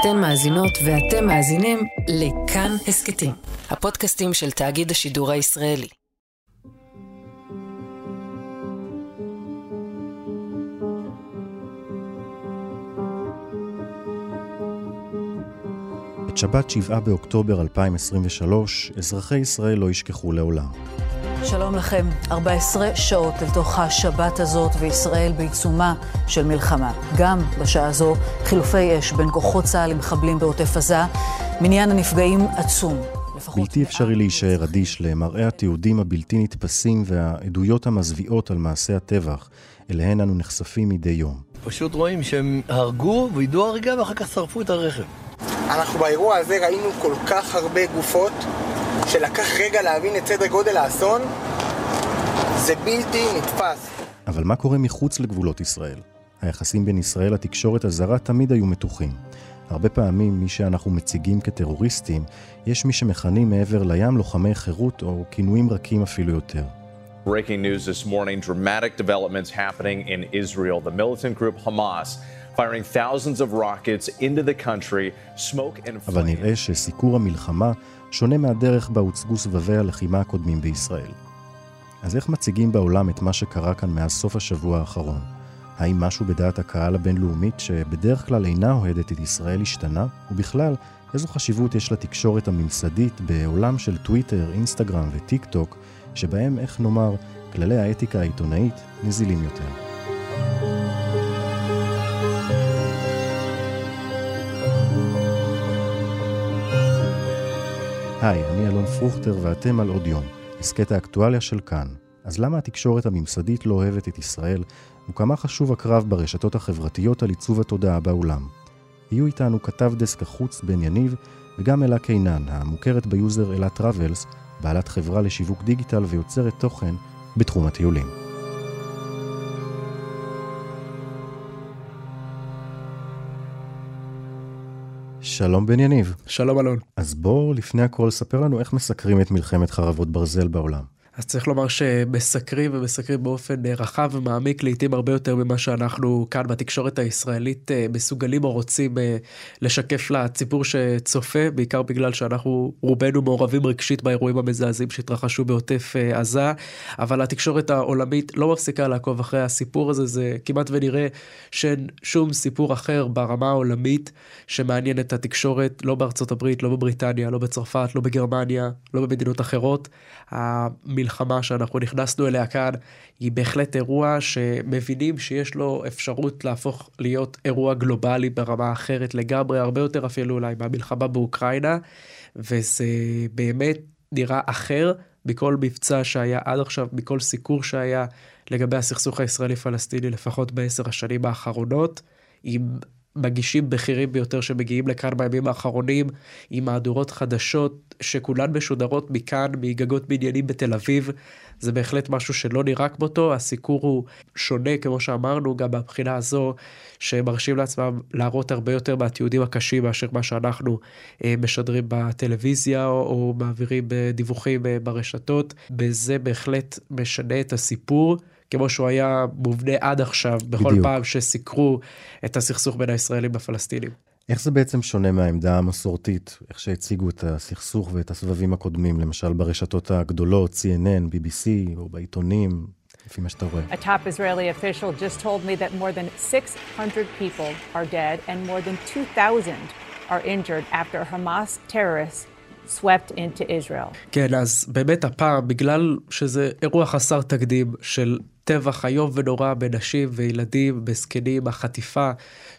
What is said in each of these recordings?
אתן מאזינות ואתם מאזינים לכאן הסכתים, הפודקאסטים של תאגיד השידור הישראלי. את שבת 7 באוקטובר 2023, אזרחי ישראל לא ישכחו לעולם. שלום לכם, 14 שעות אל תוך השבת הזאת וישראל בעיצומה של מלחמה. גם בשעה זו חילופי אש בין כוחות צה"ל למחבלים בעוטף עזה, מניין הנפגעים עצום. בלתי אפשרי להישאר אדיש למראה התיעודים הבלתי נתפסים והעדויות המזוויעות על מעשי הטבח, אליהן אנו נחשפים מדי יום. פשוט רואים שהם הרגו וידעו הריגה ואחר כך שרפו את הרכב. אנחנו באירוע הזה ראינו כל כך הרבה גופות שלקח רגע להבין את סדר גודל האסון, זה בלתי נתפס. אבל מה קורה מחוץ לגבולות ישראל? היחסים בין ישראל לתקשורת הזרה תמיד היו מתוחים. הרבה פעמים מי שאנחנו מציגים כטרוריסטים, יש מי שמכנים מעבר לים לוחמי חירות או כינויים רכים אפילו יותר. Breaking news this morning, dramatic developments happening in Israel. The militant group Hamas firing thousands of rockets into the country, smoke and אבל נראה שסיקור המלחמה שונה מהדרך בה הוצגו סבבי הלחימה הקודמים בישראל. אז איך מציגים בעולם את מה שקרה כאן מאז סוף השבוע האחרון? האם משהו בדעת הקהל הבינלאומית שבדרך כלל אינה אוהדת את ישראל השתנה? ובכלל, איזו חשיבות יש לתקשורת הממסדית בעולם של טוויטר, אינסטגרם וטיק טוק, שבהם, איך נאמר, כללי האתיקה העיתונאית נזילים יותר. היי, אני אלון פרוכטר ואתם על עוד יום, הסכת האקטואליה של כאן. אז למה התקשורת הממסדית לא אוהבת את ישראל, וכמה חשוב הקרב ברשתות החברתיות על עיצוב התודעה בעולם? יהיו איתנו כתב דסק החוץ בן יניב, וגם אלה קינן, המוכרת ב user אלה Travels, בעלת חברה לשיווק דיגיטל ויוצרת תוכן בתחום הטיולים. שלום בן יניב. שלום אלון. אז בואו לפני הכל ספר לנו איך מסקרים את מלחמת חרבות ברזל בעולם. אז צריך לומר שמסקרים ומסקרים באופן אה, רחב ומעמיק לעיתים הרבה יותר ממה שאנחנו כאן בתקשורת הישראלית אה, מסוגלים או רוצים אה, לשקף לציבור שצופה, בעיקר בגלל שאנחנו רובנו מעורבים רגשית באירועים המזעזעים שהתרחשו בעוטף עזה, אבל התקשורת העולמית לא מפסיקה לעקוב אחרי הסיפור הזה, זה כמעט ונראה שאין שום סיפור אחר ברמה העולמית שמעניין את התקשורת, לא בארצות הברית, לא בבריטניה, לא בצרפת, לא בגרמניה, לא במדינות אחרות. המלחמה שאנחנו נכנסנו אליה כאן היא בהחלט אירוע שמבינים שיש לו אפשרות להפוך להיות אירוע גלובלי ברמה אחרת לגמרי, הרבה יותר אפילו אולי מהמלחמה באוקראינה, וזה באמת נראה אחר מכל מבצע שהיה עד עכשיו, מכל סיקור שהיה לגבי הסכסוך הישראלי-פלסטיני, לפחות בעשר השנים האחרונות. עם מגישים בכירים ביותר שמגיעים לכאן בימים האחרונים עם מהדורות חדשות שכולן משודרות מכאן, מגגות בניינים בתל אביב. זה בהחלט משהו שלא נראה כמותו, הסיקור הוא שונה, כמו שאמרנו, גם מהבחינה הזו, שמרשים לעצמם להראות הרבה יותר מהתיעודים הקשים מאשר מה שאנחנו אה, משדרים בטלוויזיה או, או מעבירים בדיווחים אה, ברשתות. בזה בהחלט משנה את הסיפור. כמו שהוא היה מובנה עד עכשיו, בכל בדיוק. פעם שסיקרו את הסכסוך בין הישראלים לפלסטינים. איך זה בעצם שונה מהעמדה המסורתית, איך שהציגו את הסכסוך ואת הסבבים הקודמים, למשל ברשתות הגדולות, CNN, BBC, או בעיתונים, לפי מה שאתה רואה? A top Israeli official just told me that more than 600 people are dead and more than 2,000 are injured after Hamas terrorists swept into Israel. כן, אז באמת הפעם, בגלל שזה אירוע חסר תקדים של טבח איום ונורא בנשים וילדים, בזקנים, החטיפה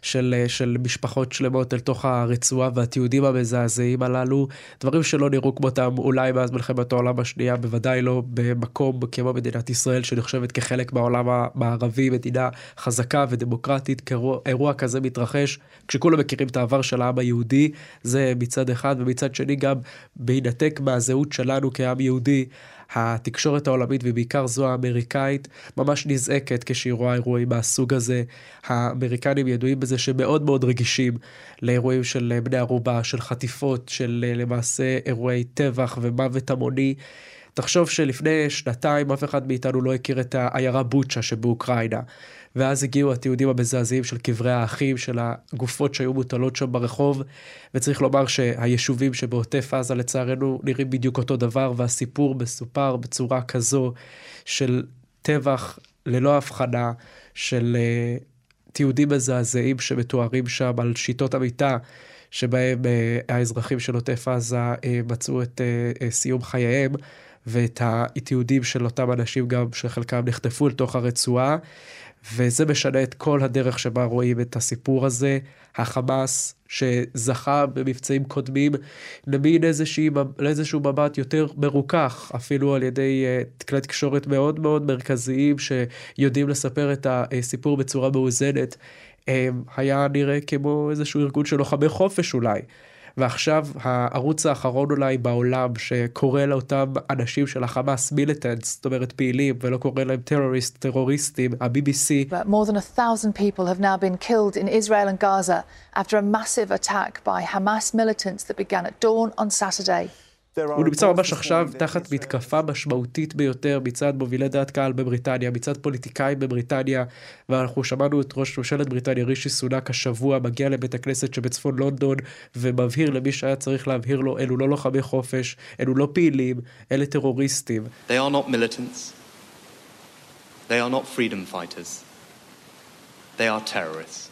של, של משפחות שלמות אל תוך הרצועה והתיעודים המזעזעים הללו, דברים שלא נראו כמותם אולי מאז מלחמת העולם השנייה, בוודאי לא במקום כמו מדינת ישראל, שנחשבת כחלק מהעולם המערבי, מדינה חזקה ודמוקרטית, כאירוע כזה מתרחש, כשכולם מכירים את העבר של העם היהודי, זה מצד אחד, ומצד שני גם בהינתק מהזהות שלנו כעם יהודי. התקשורת העולמית ובעיקר זו האמריקאית ממש נזעקת כשהיא רואה אירועים מהסוג הזה. האמריקנים ידועים בזה שמאוד מאוד רגישים לאירועים של בני ערובה, של חטיפות, של אה, למעשה אירועי טבח ומוות המוני. תחשוב שלפני שנתיים אף אחד מאיתנו לא הכיר את העיירה בוצ'ה שבאוקראינה. ואז הגיעו התיעודים המזעזעים של קברי האחים, של הגופות שהיו מוטלות שם ברחוב, וצריך לומר שהיישובים שבעוטף עזה לצערנו נראים בדיוק אותו דבר, והסיפור מסופר בצורה כזו של טבח ללא הבחנה, של uh, תיעודים מזעזעים שמתוארים שם על שיטות המיטה. שבהם uh, האזרחים של עוטף עזה uh, מצאו את uh, uh, סיום חייהם, ואת התיעודים של אותם אנשים גם, שחלקם נחטפו לתוך הרצועה, וזה משנה את כל הדרך שבה רואים את הסיפור הזה. החמאס, שזכה במבצעים קודמים למין איזשהו מבט יותר מרוכך, אפילו על ידי uh, כלי תקשורת מאוד מאוד מרכזיים שיודעים לספר את הסיפור בצורה מאוזנת. Um, היה נראה כמו איזשהו ארגון של לוחמי חופש אולי. ועכשיו הערוץ האחרון אולי בעולם שקורא לאותם אנשים של החמאס מיליטנטס, זאת אומרת פעילים, ולא קורא להם טרוריסט, טרוריסטים, ה-BBC. More than a thousand people have now been killed in Israel and Gaza after a massive attack by Hamas militants that began at dawn on Saturday. הוא נמצא ממש עכשיו תחת מתקפה משמעותית ביותר מצד מובילי דעת קהל בבריטניה, מצד פוליטיקאים בבריטניה, ואנחנו שמענו את ראש ממשלת בריטניה רישי סונאק השבוע מגיע לבית הכנסת שבצפון לונדון ומבהיר למי שהיה צריך להבהיר לו, אלו לא לוחמי חופש, אלו לא פעילים, אלה טרוריסטים. They are not militants. They are not freedom fighters. They are terrorists.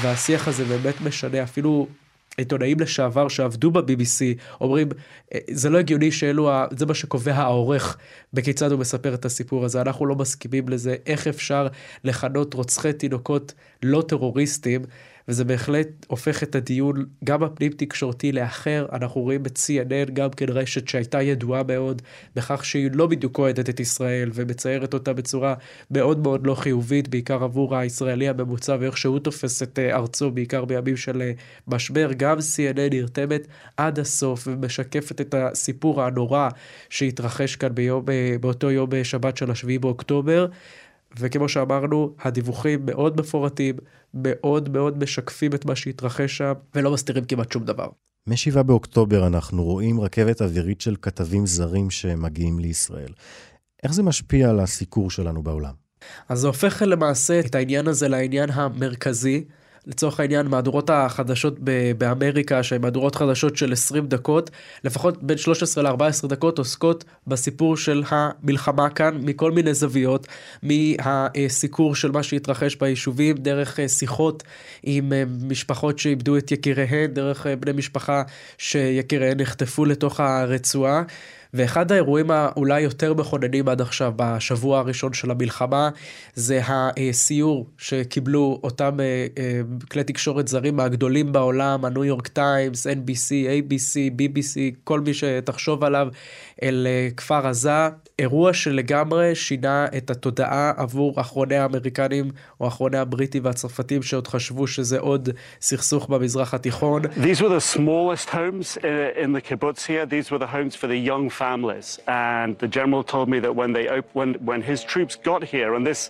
והשיח הזה באמת משנה אפילו עיתונאים לשעבר שעבדו ב-BBC אומרים אה, זה לא הגיוני שאלו, זה מה שקובע העורך בכיצד הוא מספר את הסיפור הזה, אנחנו לא מסכימים לזה, איך אפשר לכנות רוצחי תינוקות לא טרוריסטים וזה בהחלט הופך את הדיון גם הפנים תקשורתי לאחר. אנחנו רואים את CNN גם כן רשת שהייתה ידועה מאוד בכך שהיא לא בדיוק אוהדת את ישראל ומציירת אותה בצורה מאוד מאוד לא חיובית, בעיקר עבור הישראלי הממוצע ואיך שהוא תופס את אה, ארצו, בעיקר בימים של אה, משבר. גם CNN נרתמת עד הסוף ומשקפת את הסיפור הנורא שהתרחש כאן ביום, אה, באותו יום שבת של השביעי באוקטובר. וכמו שאמרנו, הדיווחים מאוד מפורטים, מאוד מאוד משקפים את מה שהתרחש שם, ולא מסתירים כמעט שום דבר. מ-7 באוקטובר אנחנו רואים רכבת אווירית של כתבים זרים שמגיעים לישראל. איך זה משפיע על הסיקור שלנו בעולם? אז זה הופך למעשה את העניין הזה לעניין המרכזי. לצורך העניין מהדורות החדשות באמריקה שהן מהדורות חדשות של 20 דקות לפחות בין 13 ל-14 דקות עוסקות בסיפור של המלחמה כאן מכל מיני זוויות מהסיקור של מה שהתרחש ביישובים דרך אה, שיחות עם אה, משפחות שאיבדו את יקיריהן דרך אה, בני משפחה שיקיריהן נחטפו לתוך הרצועה. ואחד האירועים האולי יותר מכוננים עד עכשיו, בשבוע הראשון של המלחמה, זה הסיור שקיבלו אותם אה, אה, כלי תקשורת זרים הגדולים בעולם, הניו יורק טיימס, NBC, ABC, BBC, כל מי שתחשוב עליו, אל אה, כפר עזה. אירוע שלגמרי שינה את התודעה עבור אחרוני האמריקנים או אחרוני הבריטים והצרפתים שעוד חשבו שזה עוד סכסוך במזרח התיכון. These were the smallest homes in the kibbutz here. These were the homes for the young families. And the general told me that when they when when his troops got here, and this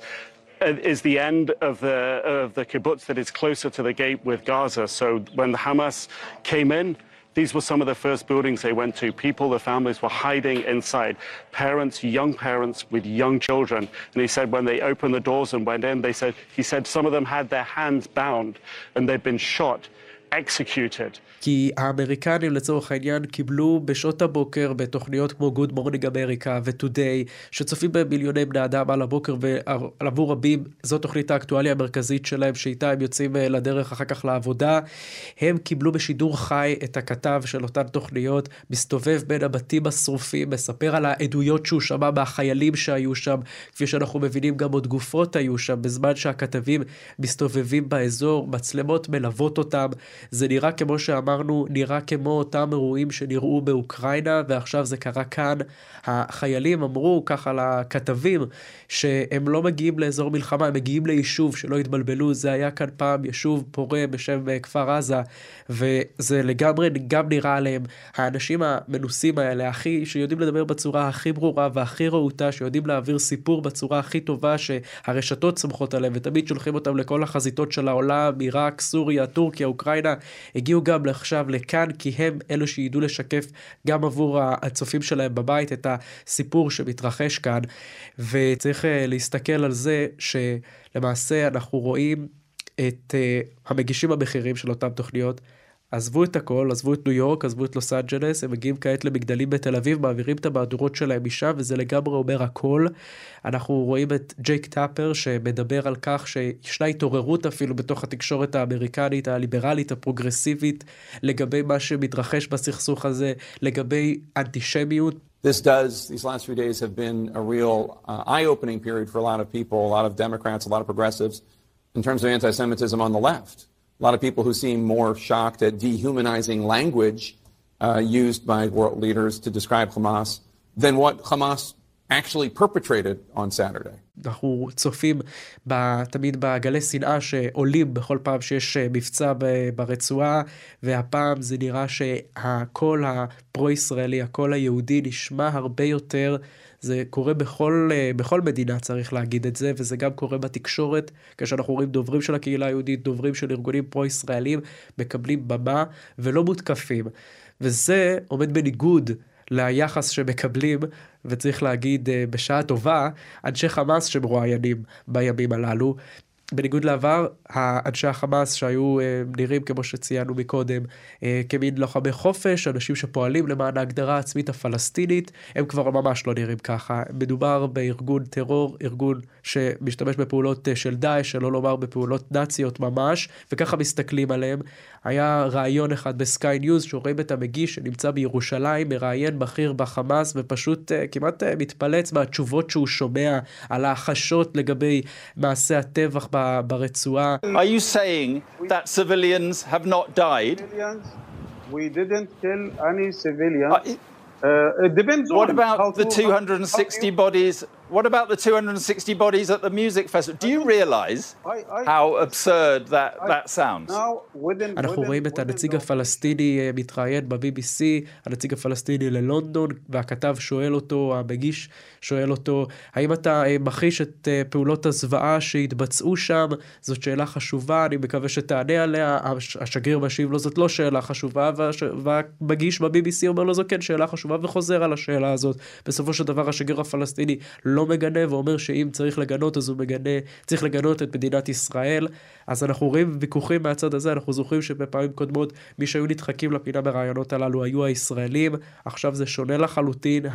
is the end of the of the kibbutz that is closer to the gate with Gaza. So when the Hamas came in. these were some of the first buildings they went to. People, the families were hiding inside. Parents, young parents with young children. And he said when they opened the doors and went in, they said, he said some of them had their hands bound and they'd been shot. כי האמריקנים לצורך העניין קיבלו בשעות הבוקר בתוכניות כמו Good Morning America ו-Today, שצופים במיליוני בני אדם על הבוקר ועבור רבים זו תוכנית האקטואליה המרכזית שלהם שאיתה הם יוצאים אה, לדרך אחר כך לעבודה. הם קיבלו בשידור חי את הכתב של אותן תוכניות, מסתובב בין הבתים השרופים, מספר על העדויות שהוא שמע מהחיילים שהיו שם, כפי שאנחנו מבינים גם עוד גופות היו שם, בזמן שהכתבים מסתובבים באזור, מצלמות מלוות אותם. זה נראה כמו שאמרנו, נראה כמו אותם אירועים שנראו באוקראינה, ועכשיו זה קרה כאן. החיילים אמרו ככה לכתבים, שהם לא מגיעים לאזור מלחמה, הם מגיעים ליישוב, שלא יתבלבלו, זה היה כאן פעם יישוב פורה בשם אה, כפר עזה, וזה לגמרי גם נראה עליהם. האנשים המנוסים האלה, הכי, שיודעים לדבר בצורה הכי ברורה והכי רהוטה, שיודעים להעביר סיפור בצורה הכי טובה, שהרשתות סומכות עליהם, ותמיד שולחים אותם לכל החזיתות של העולם, עיראק, סוריה, טורקיה, אוקראינה, הגיעו גם עכשיו לכאן, כי הם אלו שידעו לשקף גם עבור הצופים שלהם בבית את הסיפור שמתרחש כאן. וצריך אה, להסתכל על זה שלמעשה אנחנו רואים את אה, המגישים הבכירים של אותם תוכניות. עזבו את הכל, עזבו את ניו יורק, עזבו את לוס אנג'לס, הם מגיעים כעת למגדלים בתל אביב, מעבירים את המהדורות שלהם משם, וזה לגמרי אומר הכל. אנחנו רואים את ג'ייק טאפר שמדבר על כך שישנה התעוררות אפילו בתוך התקשורת האמריקנית, הליברלית, הפרוגרסיבית, לגבי מה שמתרחש בסכסוך הזה, לגבי אנטישמיות. This does, these last few days have been a real uh, eye-opening period for a lot of people, a lot of Democrats, a lot of progressives, in terms of anti-Semitism on the left. A lot of people who seem more shocked at dehumanizing language uh, used by world leaders to describe Hamas than what Hamas actually perpetrated on Saturday. אנחנו צופים תמיד בגלי שנאה שעולים בכל פעם שיש אה, מבצע ברצועה, והפעם זה נראה שהקול הפרו-ישראלי, הקול היהודי נשמע הרבה יותר זה קורה בכל, אה, בכל מדינה, צריך להגיד את זה, וזה גם קורה בתקשורת, כאשר אנחנו רואים דוברים של הקהילה היהודית, דוברים של ארגונים פרו-ישראלים, מקבלים במה ולא מותקפים. וזה עומד בניגוד ליחס שמקבלים, וצריך להגיד אה, בשעה טובה, אנשי חמאס שמרואיינים בימים הללו. בניגוד לעבר, האנשי החמאס שהיו אה, נראים, כמו שציינו מקודם, אה, כמין לוחמי חופש, אנשים שפועלים למען ההגדרה העצמית הפלסטינית, הם כבר ממש לא נראים ככה. מדובר בארגון טרור, ארגון שמשתמש בפעולות של דאעש, שלא לומר בפעולות נאציות ממש, וככה מסתכלים עליהם. היה ראיון אחד בסקיי ניוז, שרואים את המגיש שנמצא בירושלים, מראיין בכיר בחמאס, ופשוט כמעט מתפלץ מהתשובות שהוא שומע על ההחשות לגבי מעשי הטבח ברצועה. Are you saying that civilians have not died? We didn't kill any civilians. Uh, uh, it depends what about the 260 bodies What about the 260 bodies at the music festival? Do you realize how absurd that, that sounds? אנחנו רואים את הנציג הפלסטיני אה, מתראיין ב-BBC, הנציג הפלסטיני ללונדון, והכתב שואל אותו, המגיש שואל אותו, האם אתה אה, מכחיש את אה, פעולות הזוועה שהתבצעו שם? זאת שאלה חשובה, אני מקווה שתענה עליה. השגריר משיב לו, זאת לא שאלה חשובה, והמגיש ב-BBC אומר לו, זו כן שאלה חשובה, וחוזר על השאלה הזאת. בסופו של דבר השגריר הפלסטיני לא מגנה ואומר שאם צריך לגנות אז הוא מגנה, צריך לגנות את מדינת ישראל. אז אנחנו רואים ויכוחים מהצד הזה, אנחנו זוכרים שבפעמים קודמות מי שהיו נדחקים לפינה ברעיונות הללו היו הישראלים, עכשיו זה שונה לחלוטין,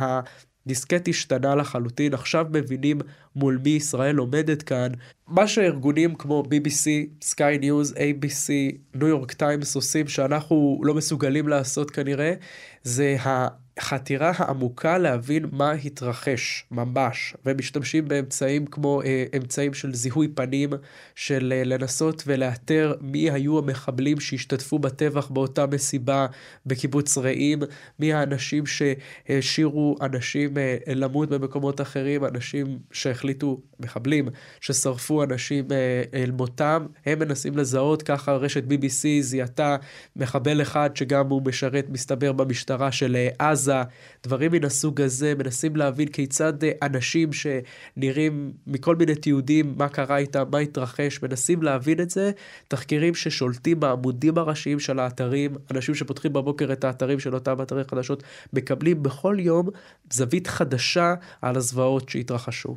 דיסקט השתנה לחלוטין, עכשיו מבינים מול מי ישראל עומדת כאן. מה שארגונים כמו BBC, Sky News, ABC, ניו יורק טיימס עושים שאנחנו לא מסוגלים לעשות כנראה, זה החתירה העמוקה להבין מה התרחש ממש, והם משתמשים באמצעים כמו אה, אמצעים של זיהוי פנים, של אה, לנסות ולאתר מי היו המחבלים שהשתתפו בטבח באותה מסיבה בקיבוץ רעים, מי האנשים שהשאירו אנשים אה, למות במקומות אחרים, אנשים שהחליטו, מחבלים, ששרפו אנשים אה, אל מותם, הם מנסים לזהות, ככה רשת BBC זיהתה מחבל אחד שגם הוא משרת מסתבר במשטרה של אה, עזה. עזה, דברים מן הסוג הזה, מנסים להבין כיצד אה, אנשים שנראים מכל מיני תיעודים, מה קרה איתם, מה התרחש, מנסים להבין את זה, תחקירים ששולטים בעמודים הראשיים של האתרים, אנשים שפותחים בבוקר את האתרים של אותם אתרי חדשות, מקבלים בכל יום זווית חדשה על הזוועות שהתרחשו.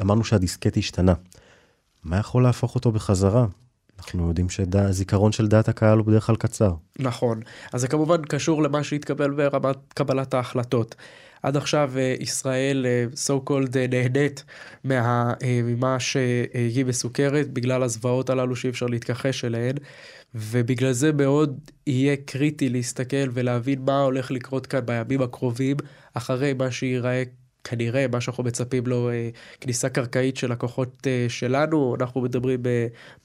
אמרנו שהדיסקט השתנה. מה יכול להפוך אותו בחזרה? אנחנו יודעים שהזיכרון של דעת הקהל הוא בדרך כלל קצר. נכון. אז זה כמובן קשור למה שהתקבל ברמת קבלת ההחלטות. עד עכשיו אה, ישראל, אה, so called, אה, נהנית מה, ממה שהיא מסוכרת בגלל הזוועות הללו שאי אפשר להתכחש אליהן, ובגלל זה מאוד יהיה קריטי להסתכל ולהבין מה הולך לקרות כאן בימים הקרובים, אחרי מה שייראה כנראה מה שאנחנו מצפים לו, אה, כניסה קרקעית של הכוחות אה, שלנו. אנחנו מדברים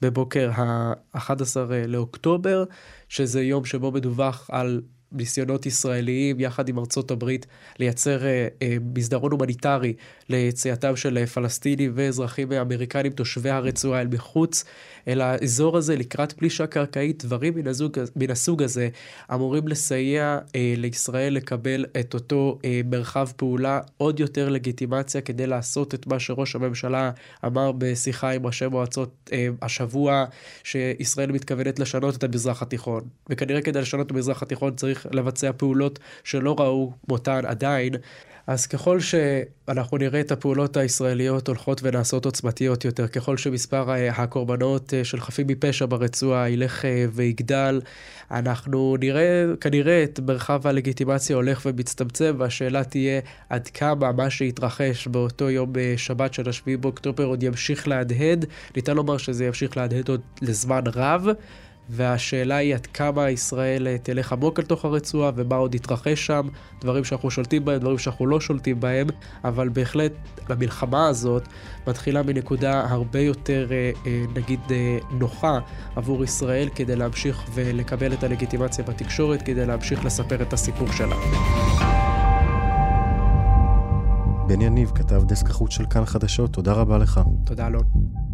בבוקר ה-11 אה, לאוקטובר, שזה יום שבו מדווח על ניסיונות ישראליים יחד עם ארצות הברית לייצר אה, אה, מסדרון הומניטרי ליציאתם של פלסטינים ואזרחים אמריקנים תושבי הרצועה אל מחוץ אל האזור הזה לקראת פלישה קרקעית, דברים מן, הזוג, מן הסוג הזה אמורים לסייע אה, לישראל לקבל את אותו אה, מרחב פעולה, עוד יותר לגיטימציה כדי לעשות את מה שראש הממשלה אמר בשיחה עם ראשי מועצות אה, השבוע, שישראל מתכוונת לשנות את המזרח התיכון. וכנראה כדי לשנות את המזרח התיכון צריך לבצע פעולות שלא ראו מותן עדיין. אז ככל שאנחנו נראה את הפעולות הישראליות הולכות ונעשות עוצמתיות יותר, ככל שמספר הקורבנות אה, של חפים מפשע ברצועה ילך אה, ויגדל, אנחנו נראה כנראה את מרחב הלגיטימציה הולך ומצטמצם, והשאלה תהיה עד כמה מה שהתרחש באותו יום אה, שבת של השביעי באוקטובר עוד ימשיך להדהד. ניתן לומר שזה ימשיך להדהד עוד לזמן רב. והשאלה היא עד כמה ישראל אה, תלך עמוק אל תוך הרצועה ומה עוד יתרחש שם, דברים שאנחנו שולטים בהם, דברים שאנחנו לא שולטים בהם, אבל בהחלט המלחמה הזאת מתחילה מנקודה הרבה יותר אה, אה, נגיד נוחה עבור ישראל כדי להמשיך ולקבל את הלגיטימציה בתקשורת, כדי להמשיך לספר את הסיפור שלה. בן יניב, כתב דסק החוץ של כאן חדשות, תודה רבה לך. תודה אלון.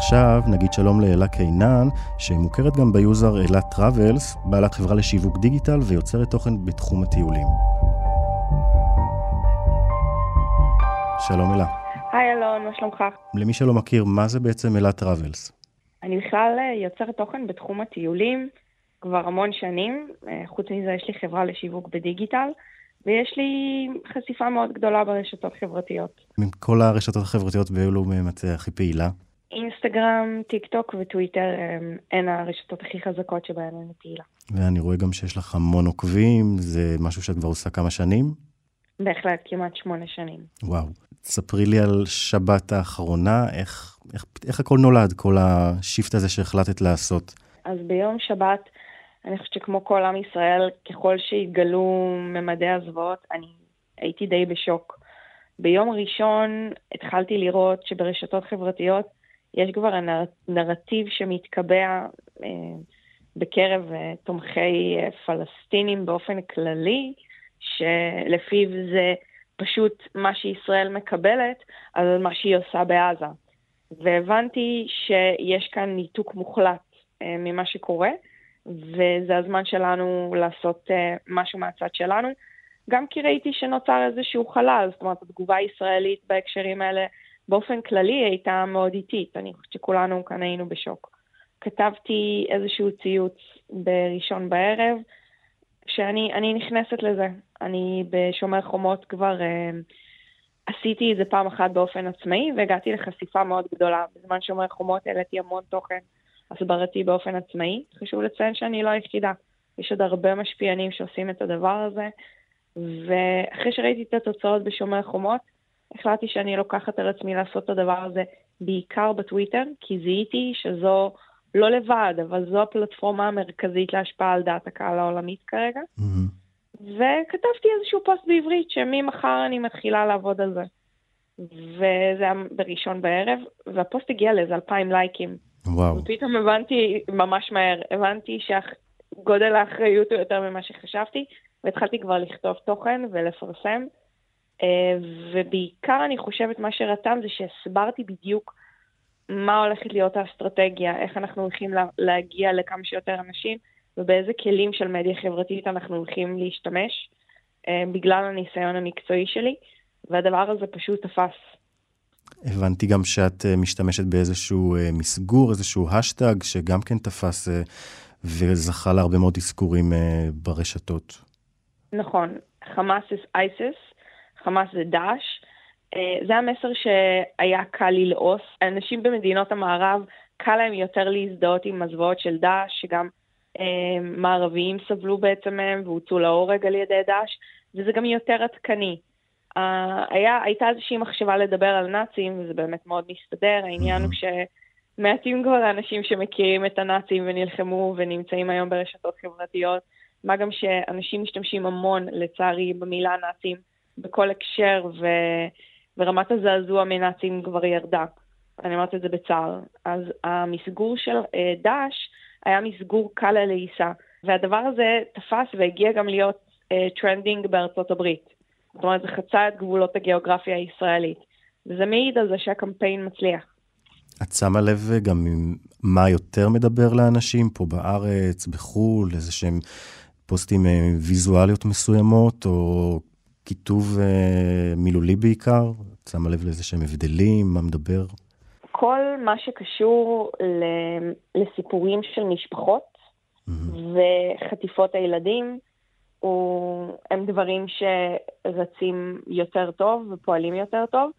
עכשיו נגיד שלום לאלה קינן, שמוכרת גם ב user אלה Travels, בעלת חברה לשיווק דיגיטל ויוצרת תוכן בתחום הטיולים. שלום אלה. היי אלון, מה שלומך? למי שלא מכיר, מה זה בעצם אלה Travels? אני בכלל אה, יוצרת תוכן בתחום הטיולים כבר המון שנים. אה, חוץ מזה יש לי חברה לשיווק בדיגיטל. ויש לי חשיפה מאוד גדולה ברשתות חברתיות. מכל הרשתות החברתיות באילו מהם את הכי פעילה? אינסטגרם, טיק טוק וטוויטר הן הרשתות הכי חזקות שבהן אני פעילה. ואני רואה גם שיש לך המון עוקבים, זה משהו שאת כבר עושה כמה שנים? בהחלט, כמעט שמונה שנים. וואו. ספרי לי על שבת האחרונה, איך, איך, איך הכל נולד, כל השיפט הזה שהחלטת לעשות? אז ביום שבת, אני חושבת שכמו כל עם ישראל, ככל שהתגלו ממדי הזוועות, אני הייתי די בשוק. ביום ראשון התחלתי לראות שברשתות חברתיות יש כבר הנרטיב שמתקבע אה, בקרב אה, תומכי אה, פלסטינים באופן כללי, שלפיו זה פשוט מה שישראל מקבלת, אז מה שהיא עושה בעזה. והבנתי שיש כאן ניתוק מוחלט ממה שקורה, וזה הזמן שלנו לעשות משהו מהצד שלנו. גם כי ראיתי שנוצר איזשהו חלל, זאת אומרת, התגובה הישראלית בהקשרים האלה באופן כללי הייתה מאוד איטית, אני חושבת שכולנו כאן היינו בשוק. כתבתי איזשהו ציוץ בראשון בערב, שאני נכנסת לזה. אני בשומר חומות כבר אה, עשיתי את זה פעם אחת באופן עצמאי, והגעתי לחשיפה מאוד גדולה. בזמן שומר חומות העליתי המון תוכן הסברתי באופן עצמאי. חשוב לציין שאני לא היחידה. יש עוד הרבה משפיענים שעושים את הדבר הזה, ואחרי שראיתי את התוצאות בשומר חומות, החלטתי שאני לוקחת על עצמי לעשות את הדבר הזה בעיקר בטוויטר, כי זיהיתי שזו לא לבד, אבל זו הפלטפורמה המרכזית להשפעה על דעת הקהל העולמית כרגע. Mm-hmm. וכתבתי איזשהו פוסט בעברית שממחר אני מתחילה לעבוד על זה. וזה היה בראשון בערב, והפוסט הגיע לאיזה אלפיים לייקים. וואו. ופתאום הבנתי ממש מהר, הבנתי שגודל האחריות הוא יותר ממה שחשבתי, והתחלתי כבר לכתוב תוכן ולפרסם. אה, ובעיקר אני חושבת מה שרתם זה שהסברתי בדיוק מה הולכת להיות האסטרטגיה, איך אנחנו הולכים להגיע לכמה שיותר אנשים ובאיזה כלים של מדיה חברתית אנחנו הולכים להשתמש אה, בגלל הניסיון המקצועי שלי, והדבר הזה פשוט תפס. הבנתי גם שאת אה, משתמשת באיזשהו מסגור, איזשהו השטג, שגם כן תפס וזכה להרבה מאוד אזכורים ברשתות. נכון, חמאס אייסס, חמאס זה דאעש. אה, זה המסר שהיה קל ללעוס. אנשים במדינות המערב, קל להם יותר להזדהות עם הזוועות של דאעש, שגם אה, מערביים סבלו בעצם מהם והוצאו להורג על ידי דאעש, וזה גם יותר עדכני. אה, היה, הייתה איזושהי מחשבה לדבר על נאצים, וזה באמת מאוד מסתדר. העניין הוא שמעטים כבר אנשים שמכירים את הנאצים ונלחמו ונמצאים היום ברשתות חברתיות. מה גם שאנשים משתמשים המון, לצערי, במילה נאצים בכל הקשר, ו... ורמת הזעזוע מנאצים כבר ירדה. אני אומרת את זה בצער. אז המסגור של אה, דאעש היה מסגור קל לעיסה, והדבר הזה תפס והגיע גם להיות trending בארצות הברית. זאת אומרת, זה חצה את גבולות הגיאוגרפיה הישראלית, וזה מעיד על זה שהקמפיין מצליח. את שמה לב גם מה יותר מדבר לאנשים פה בארץ, בחו"ל, איזה שהם פוסטים ויזואליות מסוימות, או כיתוב מילולי בעיקר? את שמה לב לאיזה שהם הבדלים, מה מדבר? כל מה שקשור לסיפורים של משפחות mm-hmm. וחטיפות הילדים, הוא, הם דברים שרצים יותר טוב ופועלים יותר טוב.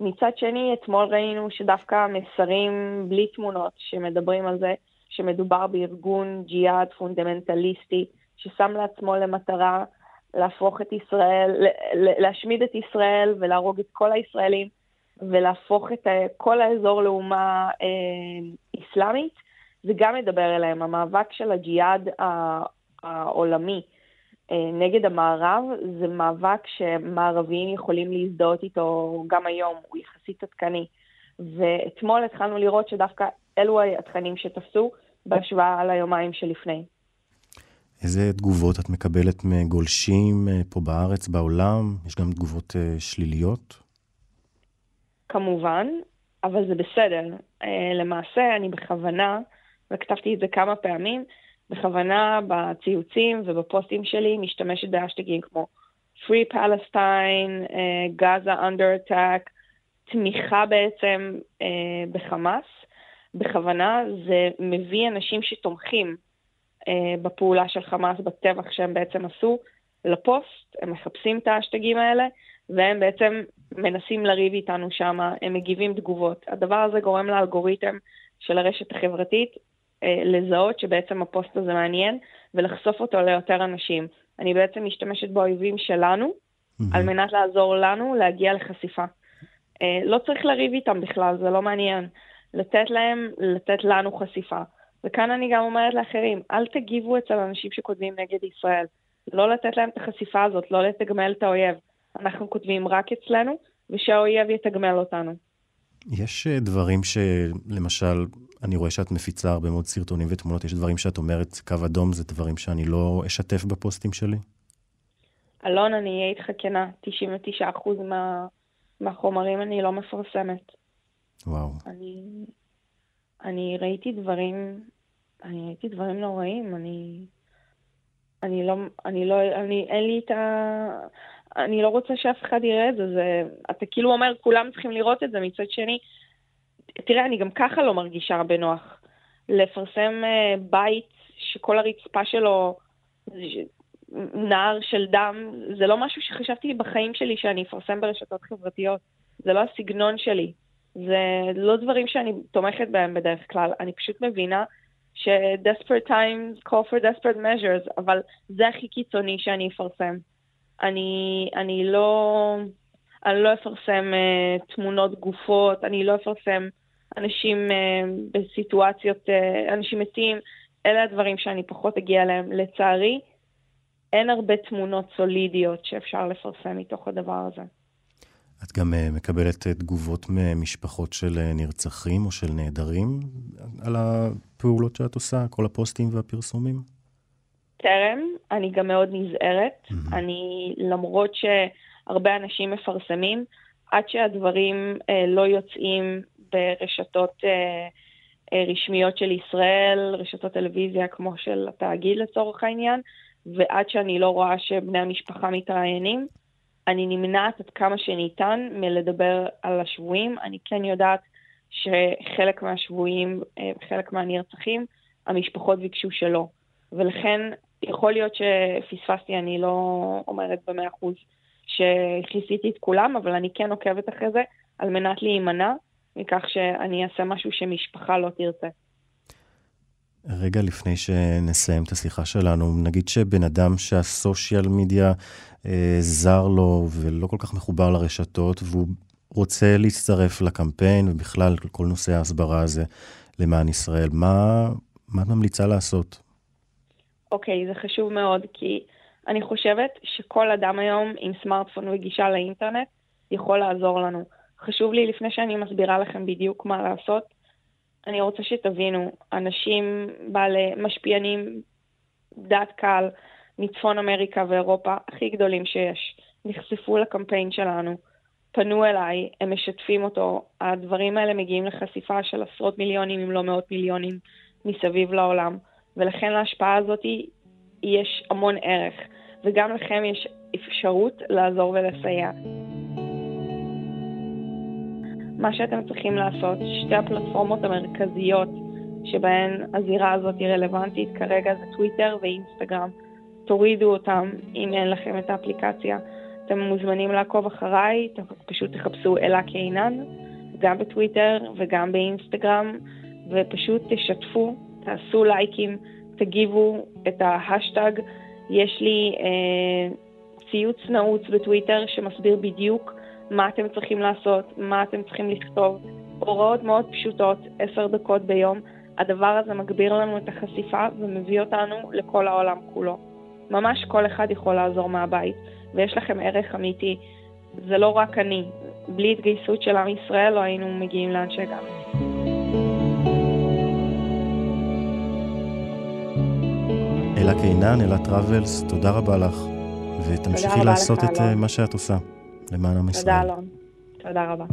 מצד שני, אתמול ראינו שדווקא מסרים בלי תמונות שמדברים על זה שמדובר בארגון ג'יהאד פונדמנטליסטי ששם לעצמו למטרה להפוך את ישראל, להשמיד את ישראל ולהרוג את כל הישראלים ולהפוך את כל האזור לאומה אה, איסלאמית, זה גם מדבר אליהם. המאבק של הג'יהאד העולמי אה, נגד המערב זה מאבק שמערביים יכולים להזדהות איתו גם היום, הוא יחסית עדכני. ואתמול התחלנו לראות שדווקא אלו התכנים שתפסו בהשוואה ליומיים שלפני. איזה תגובות את מקבלת מגולשים אה, פה בארץ, בעולם? יש גם תגובות אה, שליליות? כמובן, אבל זה בסדר. למעשה, אני בכוונה, וכתבתי את זה כמה פעמים, בכוונה בציוצים ובפוסטים שלי משתמשת באשטגים כמו Free Palestine, Gaza Under Attack, תמיכה בעצם בחמאס. בכוונה זה מביא אנשים שתומכים בפעולה של חמאס, בטבח שהם בעצם עשו, לפוסט, הם מחפשים את האשטגים האלה, והם בעצם מנסים לריב איתנו שם, הם מגיבים תגובות. הדבר הזה גורם לאלגוריתם של הרשת החברתית אה, לזהות שבעצם הפוסט הזה מעניין ולחשוף אותו ליותר אנשים. אני בעצם משתמשת באויבים שלנו mm-hmm. על מנת לעזור לנו להגיע לחשיפה. אה, לא צריך לריב איתם בכלל, זה לא מעניין. לתת להם, לתת לנו חשיפה. וכאן אני גם אומרת לאחרים, אל תגיבו אצל אנשים שכותבים נגד ישראל. לא לתת להם את החשיפה הזאת, לא לתגמל את האויב. אנחנו כותבים רק אצלנו, ושהאויב יתגמל אותנו. יש אה, דברים שלמשל, אני רואה שאת מפיצה הרבה מאוד סרטונים ותמונות, יש דברים שאת אומרת, קו אדום זה דברים שאני לא אשתף בפוסטים שלי? אלון, אני אהיה איתך כנה, 99% מה, מהחומרים אני לא מפרסמת. וואו. אני, אני ראיתי דברים, אני ראיתי דברים נוראים, אני, אני לא, אני לא, אני, אין לי את ה... אני לא רוצה שאף אחד יראה את זה, זה... אתה כאילו אומר, כולם צריכים לראות את זה, מצד שני, תראה, אני גם ככה לא מרגישה בנוח. לפרסם uh, בית שכל הרצפה שלו נער של דם, זה לא משהו שחשבתי בחיים שלי שאני אפרסם ברשתות חברתיות. זה לא הסגנון שלי. זה לא דברים שאני תומכת בהם בדרך כלל. אני פשוט מבינה ש-desperate times call for desperate measures, אבל זה הכי קיצוני שאני אפרסם. אני, אני לא... אני לא אפרסם uh, תמונות גופות, אני לא אפרסם אנשים uh, בסיטואציות, uh, אנשים מתים, אלה הדברים שאני פחות אגיע אליהם. לצערי, אין הרבה תמונות סולידיות שאפשר לפרסם מתוך הדבר הזה. את גם uh, מקבלת תגובות ממשפחות של נרצחים או של נעדרים על הפעולות שאת עושה, כל הפוסטים והפרסומים? טרם, אני גם מאוד נזהרת. Mm-hmm. אני, למרות שהרבה אנשים מפרסמים, עד שהדברים אה, לא יוצאים ברשתות אה, אה, רשמיות של ישראל, רשתות טלוויזיה כמו של התאגיד לצורך העניין, ועד שאני לא רואה שבני המשפחה מתראיינים, אני נמנעת עד כמה שניתן מלדבר על השבויים. אני כן יודעת שחלק מהשבויים, אה, חלק מהנרצחים, המשפחות ביקשו שלא. ולכן יכול להיות שפספסתי, אני לא אומרת במאה אחוז שכיסיתי את כולם, אבל אני כן עוקבת אחרי זה על מנת להימנע מכך שאני אעשה משהו שמשפחה לא תרצה. רגע לפני שנסיים את השיחה שלנו, נגיד שבן אדם שהסושיאל מדיה אה, זר לו ולא כל כך מחובר לרשתות, והוא רוצה להצטרף לקמפיין ובכלל כל נושא ההסברה הזה למען ישראל, מה, מה את ממליצה לעשות? אוקיי, זה חשוב מאוד, כי אני חושבת שכל אדם היום עם סמארטפון וגישה לאינטרנט יכול לעזור לנו. חשוב לי, לפני שאני מסבירה לכם בדיוק מה לעשות, אני רוצה שתבינו, אנשים בעלי משפיענים, דעת קהל, מצפון אמריקה ואירופה, הכי גדולים שיש, נחשפו לקמפיין שלנו, פנו אליי, הם משתפים אותו, הדברים האלה מגיעים לחשיפה של עשרות מיליונים, אם לא מאות מיליונים, מסביב לעולם, ולכן להשפעה הזאת יש המון ערך, וגם לכם יש אפשרות לעזור ולסייע. מה שאתם צריכים לעשות, שתי הפלטפורמות המרכזיות שבהן הזירה הזאת היא רלוונטית כרגע זה טוויטר ואינסטגרם. תורידו אותם אם אין לכם את האפליקציה. אתם מוזמנים לעקוב אחריי, פשוט תחפשו אלה קינן, גם בטוויטר וגם באינסטגרם, ופשוט תשתפו, תעשו לייקים, תגיבו את ההשטג. יש לי אה, ציוץ נעוץ בטוויטר שמסביר בדיוק מה אתם צריכים לעשות, מה אתם צריכים לכתוב. הוראות מאוד פשוטות, עשר דקות ביום. הדבר הזה מגביר לנו את החשיפה ומביא אותנו לכל העולם כולו. ממש כל אחד יכול לעזור מהבית, ויש לכם ערך אמיתי. זה לא רק אני, בלי התגייסות של עם ישראל לא היינו מגיעים לאן שהגענו. אלה קינן, אלה טראבלס, תודה רבה לך, ותמשיכי לעשות את אלון. מה שאת עושה למען עם ישראל. תודה אלון, תודה רבה.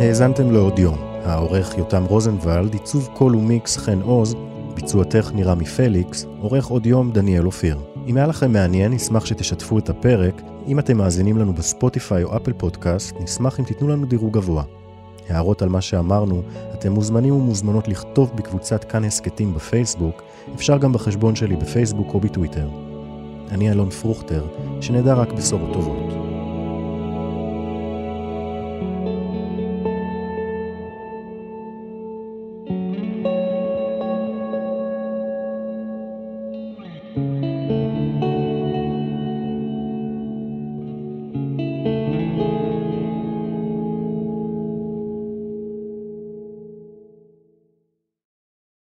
האזנתם לעוד יום. העורך יותם רוזנבלד, עיצוב קול ומיקס חן עוז, ביצוע טכני רמי פליקס, עורך עוד יום דניאל אופיר. אם היה לכם מעניין, נשמח שתשתפו את הפרק. אם אתם מאזינים לנו בספוטיפיי או אפל פודקאסט, נשמח אם תיתנו לנו דירוג גבוה. הערות על מה שאמרנו, אתם מוזמנים ומוזמנות לכתוב בקבוצת כאן הסכתים בפייסבוק, אפשר גם בחשבון שלי בפייסבוק או בטוויטר. אני אלון פרוכטר, שנדע רק בשורות טובות.